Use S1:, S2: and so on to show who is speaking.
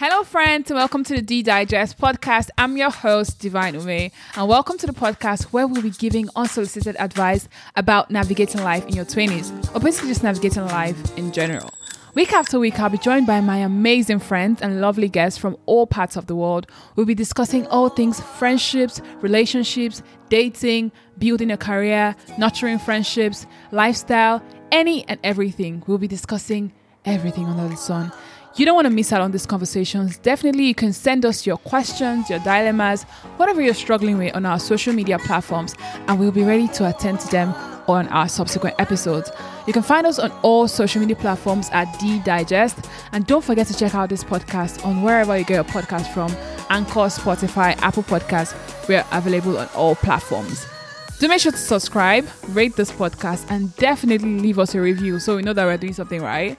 S1: Hello, friends, and welcome to the D Digest podcast. I'm your host, Divine Ume, and welcome to the podcast where we'll be giving unsolicited advice about navigating life in your 20s, or basically just navigating life in general. Week after week, I'll be joined by my amazing friends and lovely guests from all parts of the world. We'll be discussing all things friendships, relationships, dating, building a career, nurturing friendships, lifestyle, any and everything. We'll be discussing everything under the sun. You don't want to miss out on these conversations. Definitely, you can send us your questions, your dilemmas, whatever you're struggling with on our social media platforms, and we'll be ready to attend to them on our subsequent episodes. You can find us on all social media platforms at D Digest, and don't forget to check out this podcast on wherever you get your podcast from Anchor, Spotify, Apple Podcasts. We're available on all platforms. Do make sure to subscribe, rate this podcast, and definitely leave us a review so we know that we're doing something right